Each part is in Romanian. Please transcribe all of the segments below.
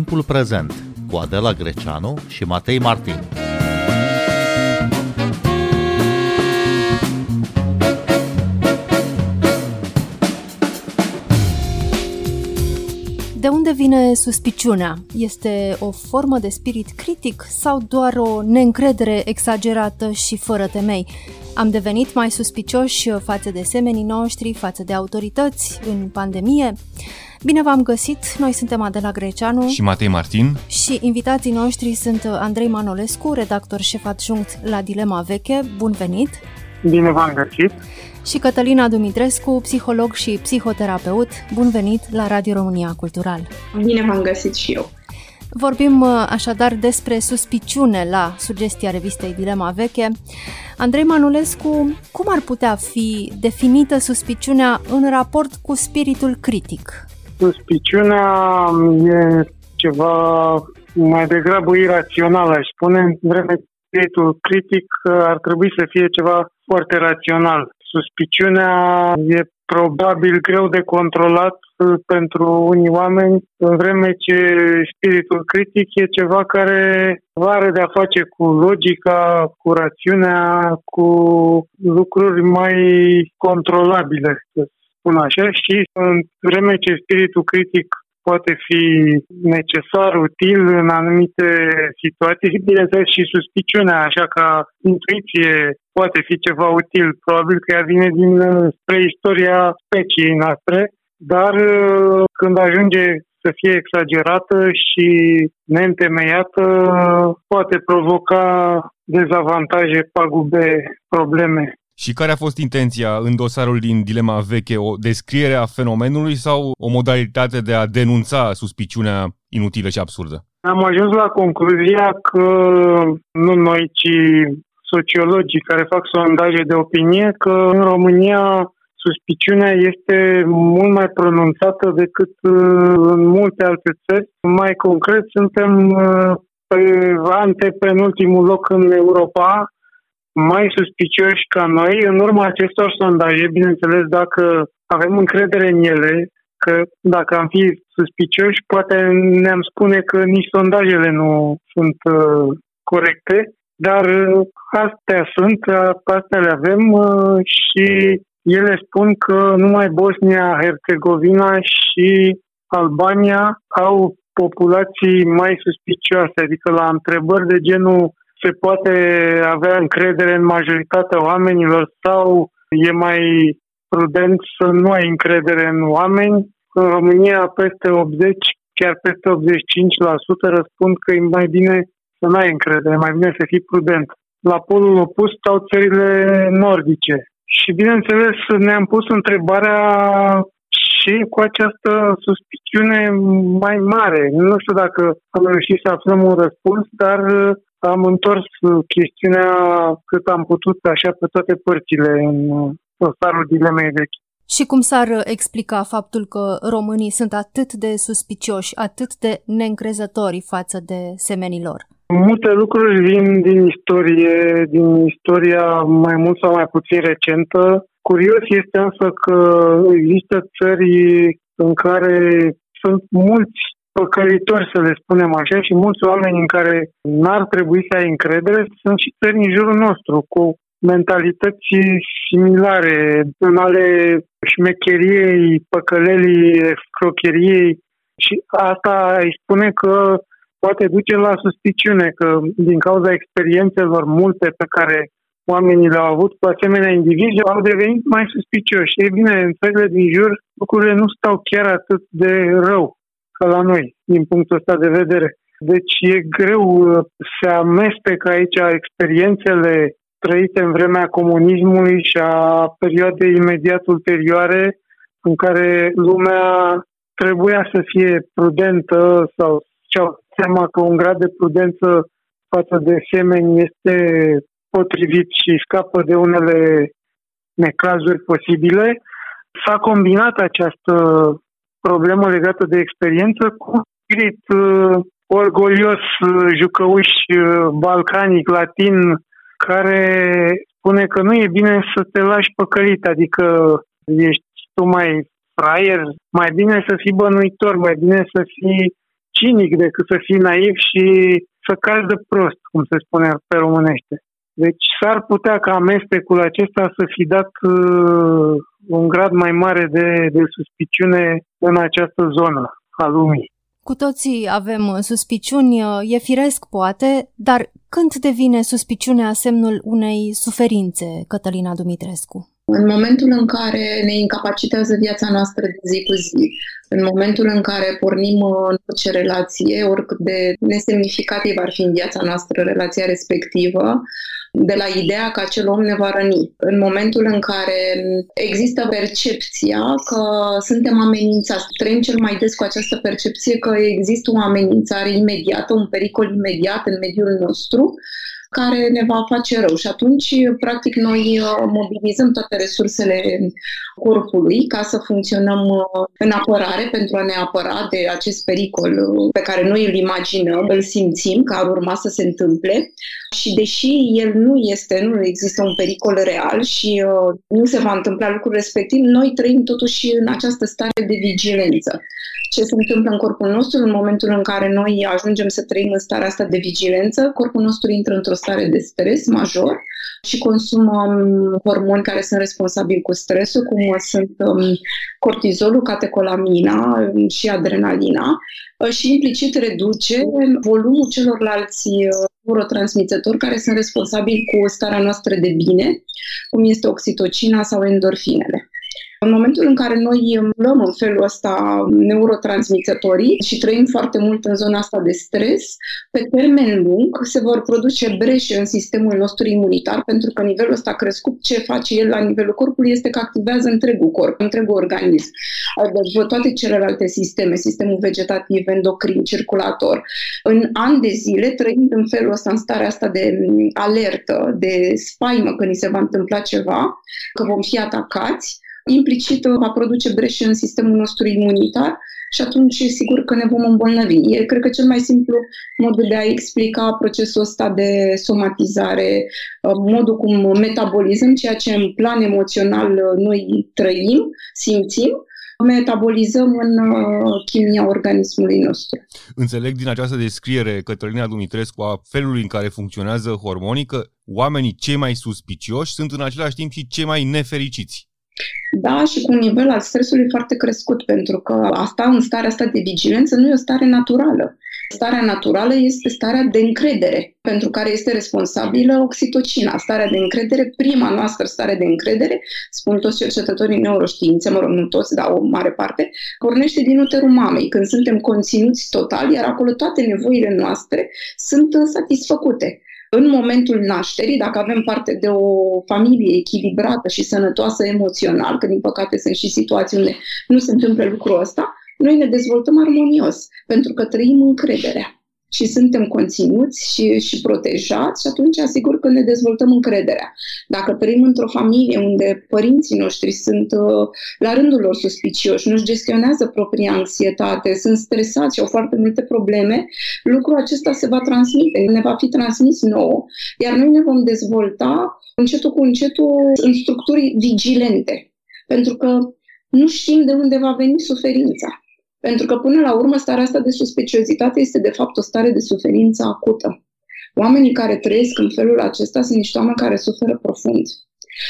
Timpul prezent cu Adela Greceanu și Matei Martin. De unde vine suspiciunea? Este o formă de spirit critic sau doar o neîncredere exagerată și fără temei? Am devenit mai suspicioși față de semenii noștri, față de autorități în pandemie? Bine v-am găsit, noi suntem Adela Greceanu și Matei Martin și invitații noștri sunt Andrei Manolescu, redactor șef adjunct la Dilema Veche. Bun venit! Bine v-am găsit! Și Cătălina Dumitrescu, psiholog și psihoterapeut. Bun venit la Radio România Cultural! Bine v-am găsit și eu! Vorbim uh, așadar despre suspiciune la sugestia revistei Dilema Veche. Andrei Manulescu, cum ar putea fi definită suspiciunea în raport cu spiritul critic? Suspiciunea e ceva mai degrabă irațional, aș spune, în vreme spiritul critic ar trebui să fie ceva foarte rațional. Suspiciunea e probabil greu de controlat uh, pentru unii oameni, în vreme ce spiritul critic e ceva care are de-a face cu logica, cu rațiunea, cu lucruri mai controlabile, să spun așa, și în vreme ce spiritul critic poate fi necesar, util în anumite situații și, bineînțeles, și suspiciunea, așa ca intuiție, poate fi ceva util. Probabil că ea vine din spre istoria speciei noastre, dar uh, când ajunge să fie exagerată și neîntemeiată, poate provoca dezavantaje, pagube, probleme. Și care a fost intenția în dosarul din Dilema Veche? O descriere a fenomenului sau o modalitate de a denunța suspiciunea inutilă și absurdă? Am ajuns la concluzia că nu noi, ci sociologii care fac sondaje de opinie, că în România suspiciunea este mult mai pronunțată decât uh, în multe alte țări. Mai concret, suntem uh, pe antepenultimul loc în Europa, mai suspicioși ca noi. În urma acestor sondaje, bineînțeles, dacă avem încredere în ele, că dacă am fi suspicioși, poate ne-am spune că nici sondajele nu sunt uh, corecte, dar uh, astea sunt, astea le avem uh, și ele spun că numai Bosnia-Herzegovina și Albania au populații mai suspicioase, adică la întrebări de genul se poate avea încredere în majoritatea oamenilor sau e mai prudent să nu ai încredere în oameni. În România peste 80, chiar peste 85% răspund că e mai bine să nu ai încredere, mai bine să fii prudent. La polul opus stau țările nordice. Și bineînțeles ne-am pus întrebarea și cu această suspiciune mai mare. Nu știu dacă am reușit să aflăm un răspuns, dar am întors chestiunea cât am putut așa pe toate părțile în dosarul dilemei vechi. Și cum s-ar explica faptul că românii sunt atât de suspicioși, atât de neîncrezători față de semenilor? Multe lucruri vin din istorie, din istoria mai mult sau mai puțin recentă. Curios este însă că există țări în care sunt mulți păcălitori, să le spunem așa, și mulți oameni în care n-ar trebui să ai încredere, sunt și țări în jurul nostru, cu mentalități similare, în ale șmecheriei, păcălelii, crocheriei și asta îi spune că poate duce la suspiciune că din cauza experiențelor multe pe care oamenii le-au avut cu asemenea indivizi, au devenit mai suspicioși. Ei bine, în țările din jur, lucrurile nu stau chiar atât de rău ca la noi, din punctul ăsta de vedere. Deci e greu să amestecă aici experiențele trăite în vremea comunismului și a perioadei imediat ulterioare în care lumea trebuia să fie prudentă sau și-au seama că un grad de prudență față de semeni este potrivit și scapă de unele necazuri posibile. S-a combinat această problemă legată de experiență cu spirit uh, orgolios, uh, jucăuș, uh, balcanic, latin, care spune că nu e bine să te lași păcălit, adică ești tu mai fraier, mai bine să fii bănuitor, mai bine să fii cinic decât să fii naiv și să cazi de prost, cum se spune pe românește. Deci s-ar putea ca amestecul acesta să fi dat uh, un grad mai mare de, de suspiciune în această zonă a lumii. Cu toții avem uh, suspiciuni, uh, e firesc poate, dar când devine suspiciunea semnul unei suferințe, Cătălina Dumitrescu? În momentul în care ne incapacitează viața noastră de zi cu zi, în momentul în care pornim în orice relație, oricât de nesemnificativ ar fi în viața noastră relația respectivă, de la ideea că acel om ne va răni. În momentul în care există percepția că suntem amenințați, trăim cel mai des cu această percepție că există o amenințare imediată, un pericol imediat în mediul nostru, care ne va face rău. Și atunci, practic, noi uh, mobilizăm toate resursele corpului ca să funcționăm uh, în apărare pentru a ne apăra de acest pericol uh, pe care noi îl imaginăm, îl simțim că ar urma să se întâmple. Și deși el nu este, nu există un pericol real și uh, nu se va întâmpla lucrul respectiv, noi trăim totuși în această stare de vigilență ce se întâmplă în corpul nostru în momentul în care noi ajungem să trăim în starea asta de vigilență, corpul nostru intră într-o stare de stres major și consumă um, hormoni care sunt responsabili cu stresul, cum sunt um, cortizolul, catecolamina um, și adrenalina uh, și implicit reduce volumul celorlalți uh, neurotransmițători care sunt responsabili cu starea noastră de bine, cum este oxitocina sau endorfinele. În momentul în care noi luăm în felul ăsta neurotransmițătorii și trăim foarte mult în zona asta de stres, pe termen lung se vor produce breșe în sistemul nostru imunitar, pentru că nivelul ăsta crescut, ce face el la nivelul corpului este că activează întregul corp, întregul organism. Deci toate celelalte sisteme, sistemul vegetativ, endocrin, circulator. În ani de zile, trăind în felul ăsta, în starea asta de alertă, de spaimă că ni se va întâmpla ceva, că vom fi atacați, implicit va produce breșe în sistemul nostru imunitar și atunci e sigur că ne vom îmbolnăvi. E, cred că, cel mai simplu mod de a explica procesul ăsta de somatizare, uh, modul cum metabolizăm ceea ce în plan emoțional uh, noi trăim, simțim, metabolizăm în uh, chimia organismului nostru. Înțeleg din această descriere, Cătălina Dumitrescu, a felului în care funcționează hormonii, că oamenii cei mai suspicioși sunt în același timp și cei mai nefericiți. Da, și cu un nivel al stresului foarte crescut, pentru că asta, în starea asta de vigilență, nu e o stare naturală. Starea naturală este starea de încredere, pentru care este responsabilă oxitocina. Starea de încredere, prima noastră stare de încredere, spun toți cercetătorii neuroștiințe, mă rog, nu toți, dar o mare parte, pornește din uterul mamei, când suntem conținuți total, iar acolo toate nevoile noastre sunt satisfăcute în momentul nașterii, dacă avem parte de o familie echilibrată și sănătoasă emoțional, că din păcate sunt și situații unde nu se întâmplă lucrul ăsta, noi ne dezvoltăm armonios, pentru că trăim încrederea și suntem conținuți și, și protejați și atunci asigur că ne dezvoltăm încrederea. Dacă trăim într-o familie unde părinții noștri sunt uh, la rândul lor suspicioși, nu-și gestionează propria anxietate, sunt stresați și au foarte multe probleme, lucrul acesta se va transmite, ne va fi transmis nouă, iar noi ne vom dezvolta încetul cu încetul în structuri vigilente, pentru că nu știm de unde va veni suferința. Pentru că, până la urmă, starea asta de suspiciozitate este, de fapt, o stare de suferință acută. Oamenii care trăiesc în felul acesta sunt niște oameni care suferă profund.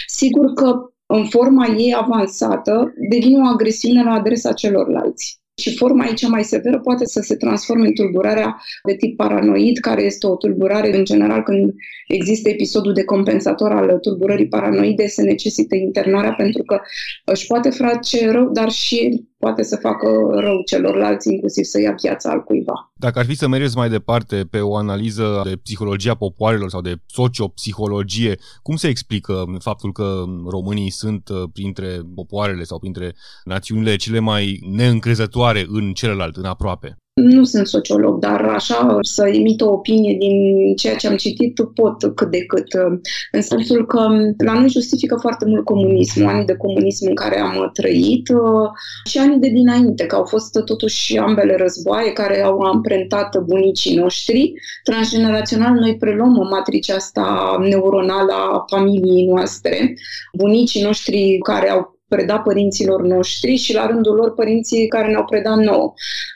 Sigur că, în forma ei avansată, devine o agresiune la adresa celorlalți. Și forma aici mai severă poate să se transforme în tulburarea de tip paranoid, care este o tulburare, în general, când există episodul de compensator al tulburării paranoide, se necesită internarea pentru că își poate face rău, dar și poate să facă rău celorlalți, inclusiv să ia viața al cuiva. Dacă ar fi să mergeți mai departe pe o analiză de psihologia popoarelor sau de sociopsihologie, cum se explică faptul că românii sunt uh, printre popoarele sau printre națiunile cele mai neîncrezătoare în celălalt, în aproape? Nu sunt sociolog, dar așa să emit o opinie din ceea ce am citit pot cât de cât. În sensul că la noi justifică foarte mult comunismul, anii de comunism în care am trăit și anii de dinainte, că au fost totuși ambele războaie care au amprentat bunicii noștri. Transgenerațional noi preluăm matricea asta neuronală a familiei noastre. Bunicii noștri care au predat părinților noștri și la rândul lor părinții care ne-au predat nouă.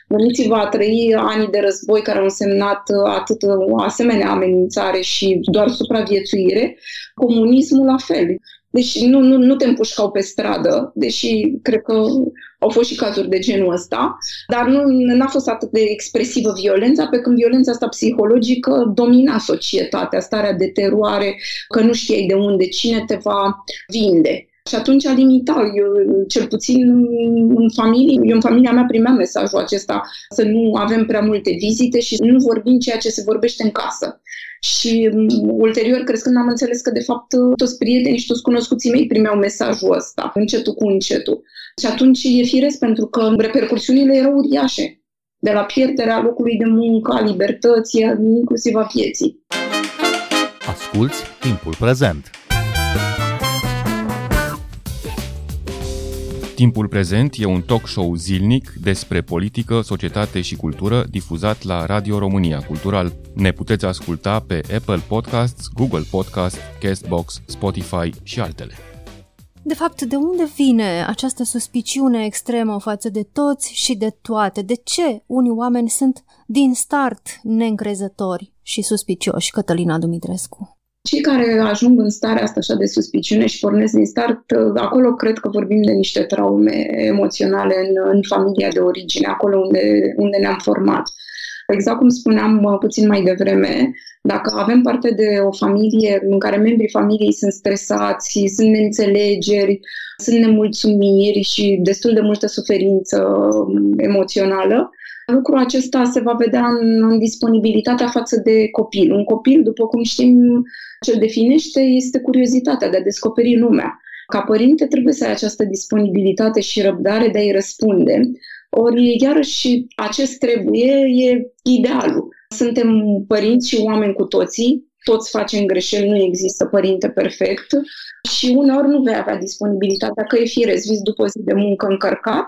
Gândiți-vă a trăi anii de război care au însemnat atât o asemenea amenințare și doar supraviețuire, comunismul la fel. Deci nu, nu, nu te împușcau pe stradă, deși cred că au fost și cazuri de genul ăsta, dar nu a fost atât de expresivă violența, pe când violența asta psihologică domina societatea, starea de teroare, că nu știai de unde, cine te va vinde. Și atunci a limitat, eu, cel puțin în familie, eu în familia mea primeam mesajul acesta să nu avem prea multe vizite și nu vorbim ceea ce se vorbește în casă. Și mm, ulterior, crescând, am înțeles că, de fapt, toți prietenii și toți cunoscuții mei primeau mesajul ăsta, încetul cu încetul. Și atunci e firesc, pentru că repercursiunile erau uriașe, de la pierderea locului de muncă, a libertății, inclusiv a vieții. Asculți timpul prezent! Timpul prezent e un talk show zilnic despre politică, societate și cultură difuzat la Radio România Cultural. Ne puteți asculta pe Apple Podcasts, Google Podcasts, Castbox, Spotify și altele. De fapt, de unde vine această suspiciune extremă față de toți și de toate? De ce unii oameni sunt din start neîncrezători și suspicioși, Cătălina Dumitrescu? Cei care ajung în starea asta așa de suspiciune și pornesc din start, acolo cred că vorbim de niște traume emoționale în, în familia de origine, acolo unde, unde ne-am format. Exact cum spuneam uh, puțin mai devreme, dacă avem parte de o familie în care membrii familiei sunt stresați, sunt neînțelegeri, sunt nemulțumiri și destul de multă suferință um, emoțională, lucrul acesta se va vedea în, în disponibilitatea față de copil. Un copil, după cum știm, ce îl definește este curiozitatea de a descoperi lumea. Ca părinte trebuie să ai această disponibilitate și răbdare de a-i răspunde. Ori, iarăși, acest trebuie e idealul. Suntem părinți și oameni cu toții, toți facem greșeli, nu există părinte perfect și uneori nu vei avea disponibilitatea, că e firesc, vis după o zi de muncă încărcat,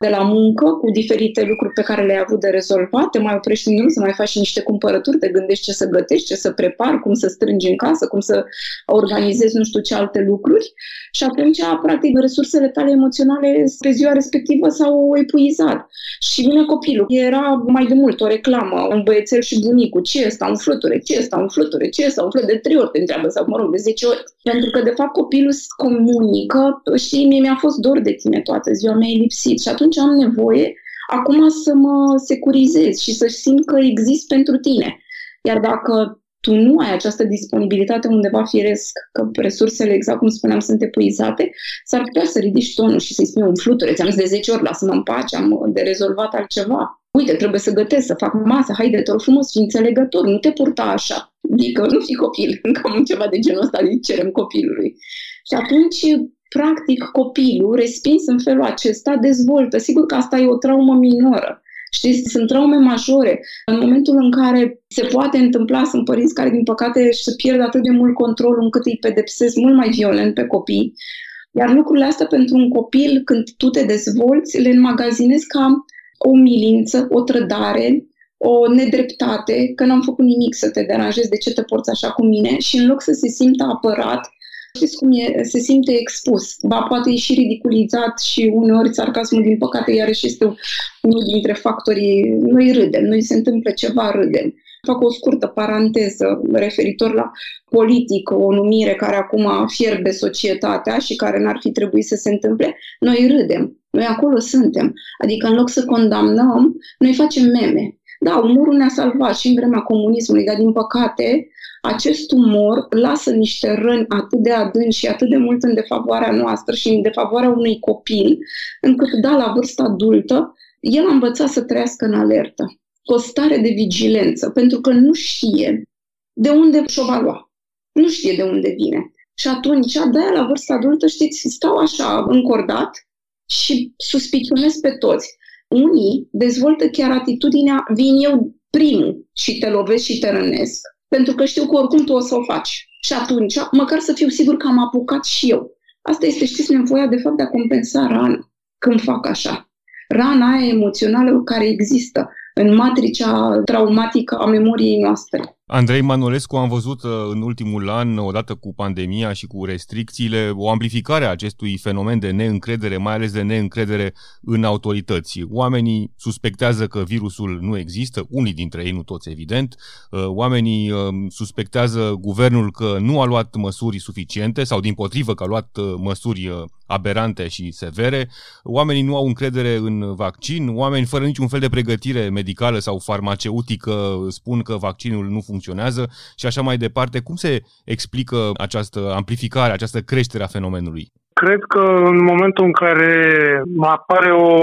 de la muncă cu diferite lucruri pe care le-ai avut de rezolvat, te mai oprești în să mai faci niște cumpărături, te gândești ce să gătești, ce să prepari, cum să strângi în casă, cum să organizezi nu știu ce alte lucruri. Și atunci, practic, resursele tale emoționale pe ziua respectivă s-au epuizat. Și vine copilul. Era mai de mult o reclamă, un băiețel și bunicul, ce e asta, un fluture, ce e asta, un fluture, ce e asta, un fluture, de trei ori te întreabă, sau mă rog, de zece ori. Pentru că, de fapt, copilul comunică, știi, mie mi-a fost dor de tine toată ziua, mi-ai lipsit. Și atunci am nevoie acum să mă securizez și să simt că exist pentru tine. Iar dacă tu nu ai această disponibilitate undeva firesc, că resursele, exact cum spuneam, sunt epuizate, s-ar putea să ridici tonul și să-i spui un flutureț, ți-am zis de 10 ori, lasă-mă în pace, am de rezolvat altceva. Uite, trebuie să gătesc, să fac masă, haide, te rog frumos, fi înțelegător, nu te purta așa. Adică nu fi copil, cam ceva de genul ăsta îi cerem copilului. Și atunci, practic, copilul, respins în felul acesta, dezvoltă. Sigur că asta e o traumă minoră. Știți, sunt traume majore. În momentul în care se poate întâmpla, sunt părinți care, din păcate, să pierd atât de mult control încât îi pedepsesc mult mai violent pe copii. Iar lucrurile astea pentru un copil, când tu te dezvolți, le înmagazinezi ca o umilință, o trădare, o nedreptate, că n-am făcut nimic să te deranjezi, de ce te porți așa cu mine și în loc să se simtă apărat, știți cum e, se simte expus, ba poate e și ridiculizat și uneori sarcasmul, din păcate, iarăși este unul dintre factorii, noi râdem, noi se întâmplă ceva, râdem. Fac o scurtă paranteză referitor la politică, o numire care acum fierbe societatea și care n-ar fi trebuit să se întâmple, noi râdem. Noi acolo suntem. Adică în loc să condamnăm, noi facem meme. Da, umorul ne-a salvat și în vremea comunismului, dar din păcate acest umor lasă niște răni atât de adânci și atât de mult în defavoarea noastră și în defavoarea unui copil, încât, da, la vârsta adultă, el a învățat să trăiască în alertă, cu o stare de vigilență, pentru că nu știe de unde și-o va lua. Nu știe de unde vine. Și atunci, de la vârsta adultă, știți, stau așa încordat și suspicionez pe toți. Unii dezvoltă chiar atitudinea, vin eu primul și te lovesc și te rănesc pentru că știu că oricum tu o să o faci. Și atunci, măcar să fiu sigur că am apucat și eu. Asta este, știți, nevoia de fapt de a compensa rana când fac așa. Rana aia emoțională care există în matricea traumatică a memoriei noastre. Andrei Manolescu, am văzut uh, în ultimul an, odată cu pandemia și cu restricțiile, o amplificare a acestui fenomen de neîncredere, mai ales de neîncredere în autorități. Oamenii suspectează că virusul nu există, unii dintre ei, nu toți evident. Uh, oamenii uh, suspectează guvernul că nu a luat măsuri suficiente sau din potrivă că a luat măsuri aberante și severe. Oamenii nu au încredere în vaccin, oameni fără niciun fel de pregătire medicală sau farmaceutică spun că vaccinul nu funcționează funcționează și așa mai departe. Cum se explică această amplificare, această creștere a fenomenului? Cred că în momentul în care apare o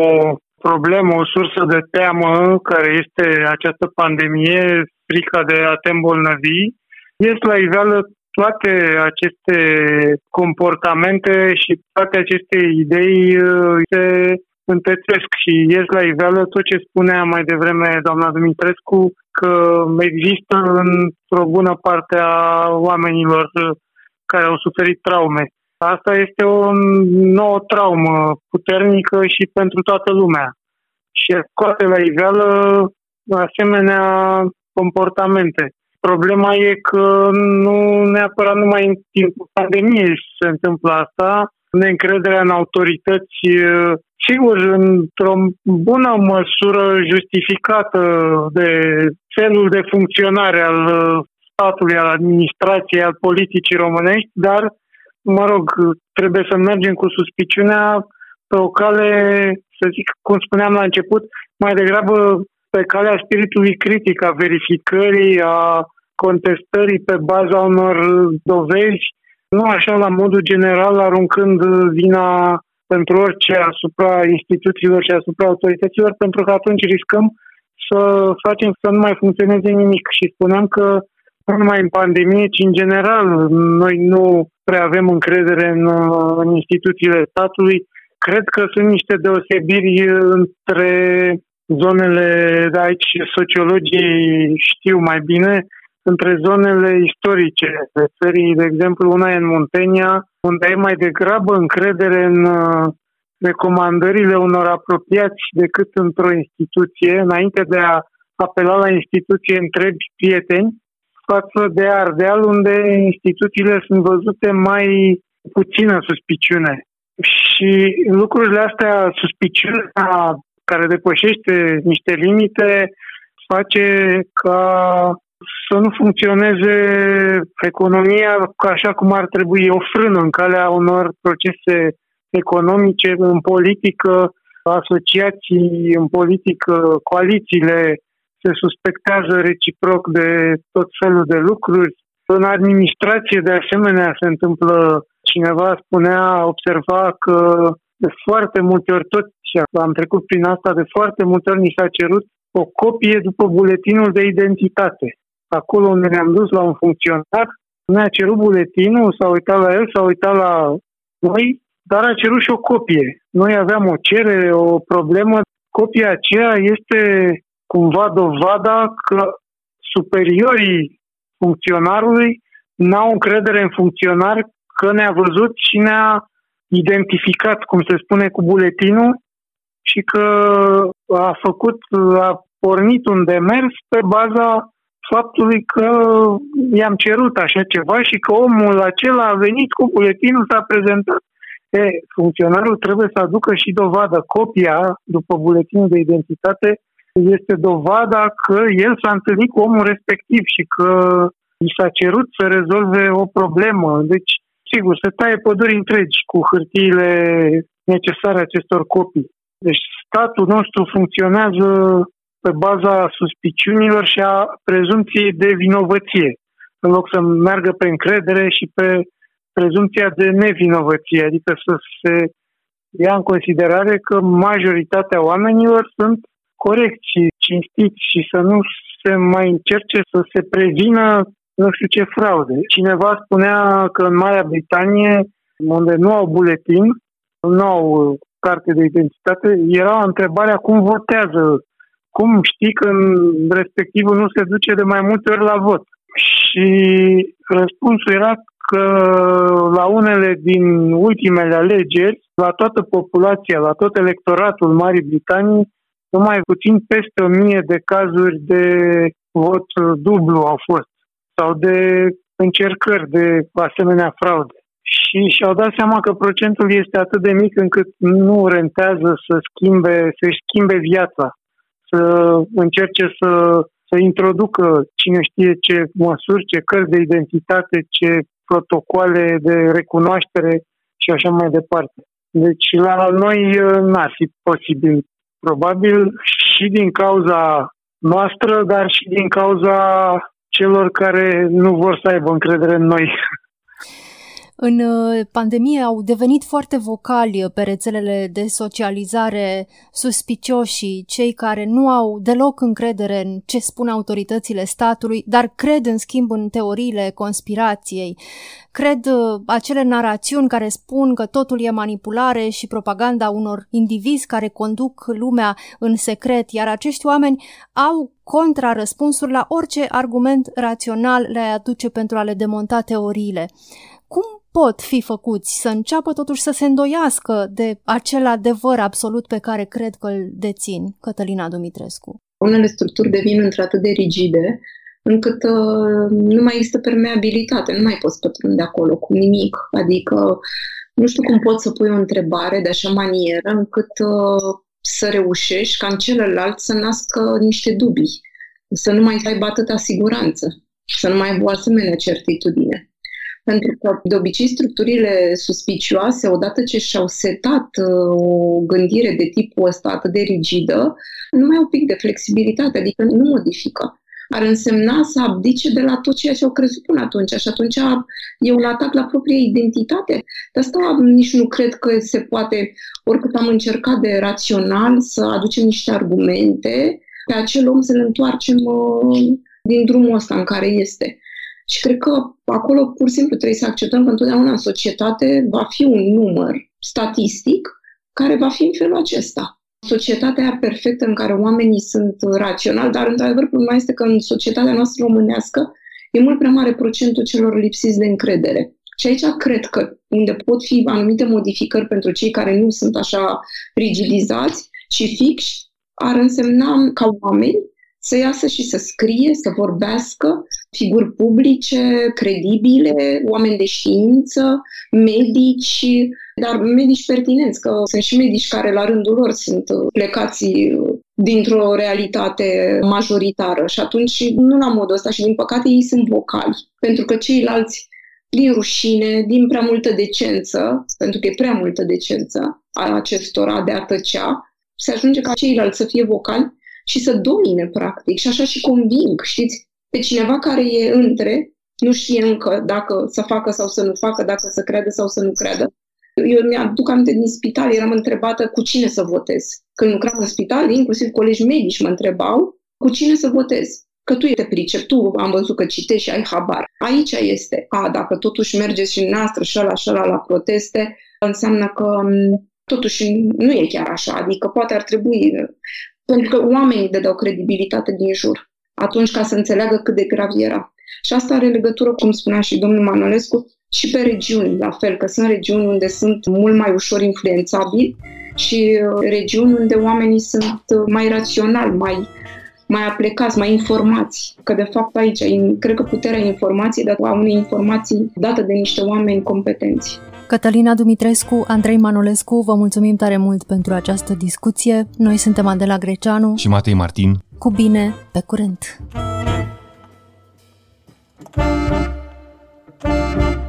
problemă, o sursă de teamă, care este această pandemie, frica de a te îmbolnăvi, ies la iveală toate aceste comportamente și toate aceste idei uh, se întețesc și ies la iveală tot ce spunea mai devreme doamna Dumitrescu, că există într-o bună parte a oamenilor care au suferit traume. Asta este o nouă traumă puternică și pentru toată lumea. Și scoate la iveală asemenea comportamente. Problema e că nu neapărat numai în timpul pandemiei se întâmplă asta, neîncrederea în autorități sigur, într-o bună măsură justificată de felul de funcționare al uh, statului, al administrației, al politicii românești, dar, mă rog, trebuie să mergem cu suspiciunea pe o cale, să zic, cum spuneam la început, mai degrabă pe calea spiritului critic, a verificării, a contestării pe baza unor dovezi, nu așa la modul general, aruncând vina pentru orice asupra instituțiilor și asupra autorităților, pentru că atunci riscăm să facem să nu mai funcționeze nimic. Și spuneam că nu numai în pandemie, ci în general noi nu prea avem încredere în, în instituțiile statului. Cred că sunt niște deosebiri între zonele de aici, sociologii știu mai bine, între zonele istorice de țării, de exemplu, una e în Muntenia, unde ai mai degrabă încredere în uh, recomandările unor apropiați decât într-o instituție, înainte de a apela la instituție întrebi prieteni, față de Ardeal, unde instituțiile sunt văzute mai puțină suspiciune. Și lucrurile astea, suspiciunea care depășește niște limite, face ca să nu funcționeze economia așa cum ar trebui, o frână în calea unor procese economice, în politică, asociații, în politică, coalițiile se suspectează reciproc de tot felul de lucruri. În administrație, de asemenea, se întâmplă, cineva spunea, observa că de foarte multe ori, tot am trecut prin asta, de foarte multe ori ni s-a cerut o copie după buletinul de identitate acolo unde ne-am dus la un funcționar, ne-a cerut buletinul, s-a uitat la el, s-a uitat la noi, dar a cerut și o copie. Noi aveam o cerere, o problemă. Copia aceea este cumva dovada că superiorii funcționarului n-au încredere în funcționar că ne-a văzut și ne-a identificat, cum se spune, cu buletinul și că a făcut, a pornit un demers pe baza faptului că i-am cerut așa ceva și că omul acela a venit cu buletinul, s-a prezentat. E, funcționarul trebuie să aducă și dovadă. Copia, după buletinul de identitate, este dovada că el s-a întâlnit cu omul respectiv și că i s-a cerut să rezolve o problemă. Deci, sigur, se taie păduri întregi cu hârtiile necesare acestor copii. Deci statul nostru funcționează pe baza suspiciunilor și a prezumției de vinovăție, în loc să meargă pe încredere și pe prezumția de nevinovăție, adică să se ia în considerare că majoritatea oamenilor sunt corecți și cinstiți și să nu se mai încerce să se prevină nu știu ce fraude. Cineva spunea că în Marea Britanie, unde nu au buletin, nu au carte de identitate, era întrebarea cum votează cum știi că respectivul nu se duce de mai multe ori la vot? Și răspunsul era că la unele din ultimele alegeri, la toată populația, la tot electoratul Marii Britanii, numai puțin peste o mie de cazuri de vot dublu au fost. sau de încercări de asemenea fraude. Și și-au dat seama că procentul este atât de mic încât nu rentează să schimbe, să-și schimbe viața, să încerce să, să introducă cine știe ce măsuri, ce cărți de identitate, ce protocoale de recunoaștere și așa mai departe. Deci la noi uh, n-ar fi posibil, probabil și din cauza noastră, dar și din cauza celor care nu vor să aibă încredere în noi. În uh, pandemie au devenit foarte vocali pe rețelele de socializare suspicioși, cei care nu au deloc încredere în ce spun autoritățile statului, dar cred în schimb în teoriile conspirației. Cred uh, acele narațiuni care spun că totul e manipulare și propaganda unor indivizi care conduc lumea în secret, iar acești oameni au contrarăspunsuri la orice argument rațional le aduce pentru a le demonta teoriile. Cum pot fi făcuți să înceapă totuși să se îndoiască de acel adevăr absolut pe care cred că îl dețin Cătălina Dumitrescu? Unele structuri devin într-atât de rigide încât uh, nu mai există permeabilitate, nu mai poți pătrunde acolo cu nimic. Adică nu știu cum poți să pui o întrebare de așa manieră încât uh, să reușești ca în celălalt să nască niște dubii, să nu mai aibă atâta siguranță, să nu mai aibă o asemenea certitudine. Pentru că, de obicei, structurile suspicioase, odată ce și-au setat uh, o gândire de tipul ăsta atât de rigidă, nu mai au un pic de flexibilitate, adică nu modifică. Ar însemna să abdice de la tot ceea ce au crezut până atunci și atunci e un atac la propria identitate. De asta nici nu cred că se poate, oricât am încercat de rațional să aducem niște argumente, pe acel om să-l întoarcem uh, din drumul ăsta în care este. Și cred că acolo pur și simplu trebuie să acceptăm că întotdeauna în societate va fi un număr statistic care va fi în felul acesta. Societatea perfectă în care oamenii sunt raționali, dar într-adevăr problema este că în societatea noastră românească e mult prea mare procentul celor lipsiți de încredere. Și aici cred că unde pot fi anumite modificări pentru cei care nu sunt așa rigidizați și fixi, ar însemna ca oameni să iasă și să scrie, să vorbească, figuri publice, credibile, oameni de știință, medici, dar medici pertinenți, că sunt și medici care la rândul lor sunt plecați dintr-o realitate majoritară. Și atunci nu la modul ăsta și din păcate ei sunt vocali, pentru că ceilalți din rușine, din prea multă decență, pentru că e prea multă decență a acestora de a tăcea, se ajunge ca ceilalți să fie vocali și să domine, practic. Și așa și conving, știți, pe cineva care e între, nu știe încă dacă să facă sau să nu facă, dacă să creadă sau să nu creadă. Eu mi-aduc aminte din spital, eram întrebată cu cine să votez. Când lucram în spital, inclusiv colegi medici mă întrebau cu cine să votez. Că tu te pricep, tu am văzut că citești și ai habar. Aici este, a, dacă totuși mergeți și noastră și ăla și ăla la proteste, înseamnă că totuși nu e chiar așa. Adică poate ar trebui pentru că oamenii dădeau credibilitate din jur atunci ca să înțeleagă cât de grav era. Și asta are legătură, cum spunea și domnul Manolescu, și pe regiuni, la fel, că sunt regiuni unde sunt mult mai ușor influențabili și uh, regiuni unde oamenii sunt uh, mai raționali, mai, mai aplecați, mai informați. Că de fapt aici, cred că puterea informației, dar a unei informații dată de niște oameni competenți. Cătălina Dumitrescu, Andrei Manolescu, vă mulțumim tare mult pentru această discuție. Noi suntem Adela Greceanu și Matei Martin. Cu bine, pe curând! thank you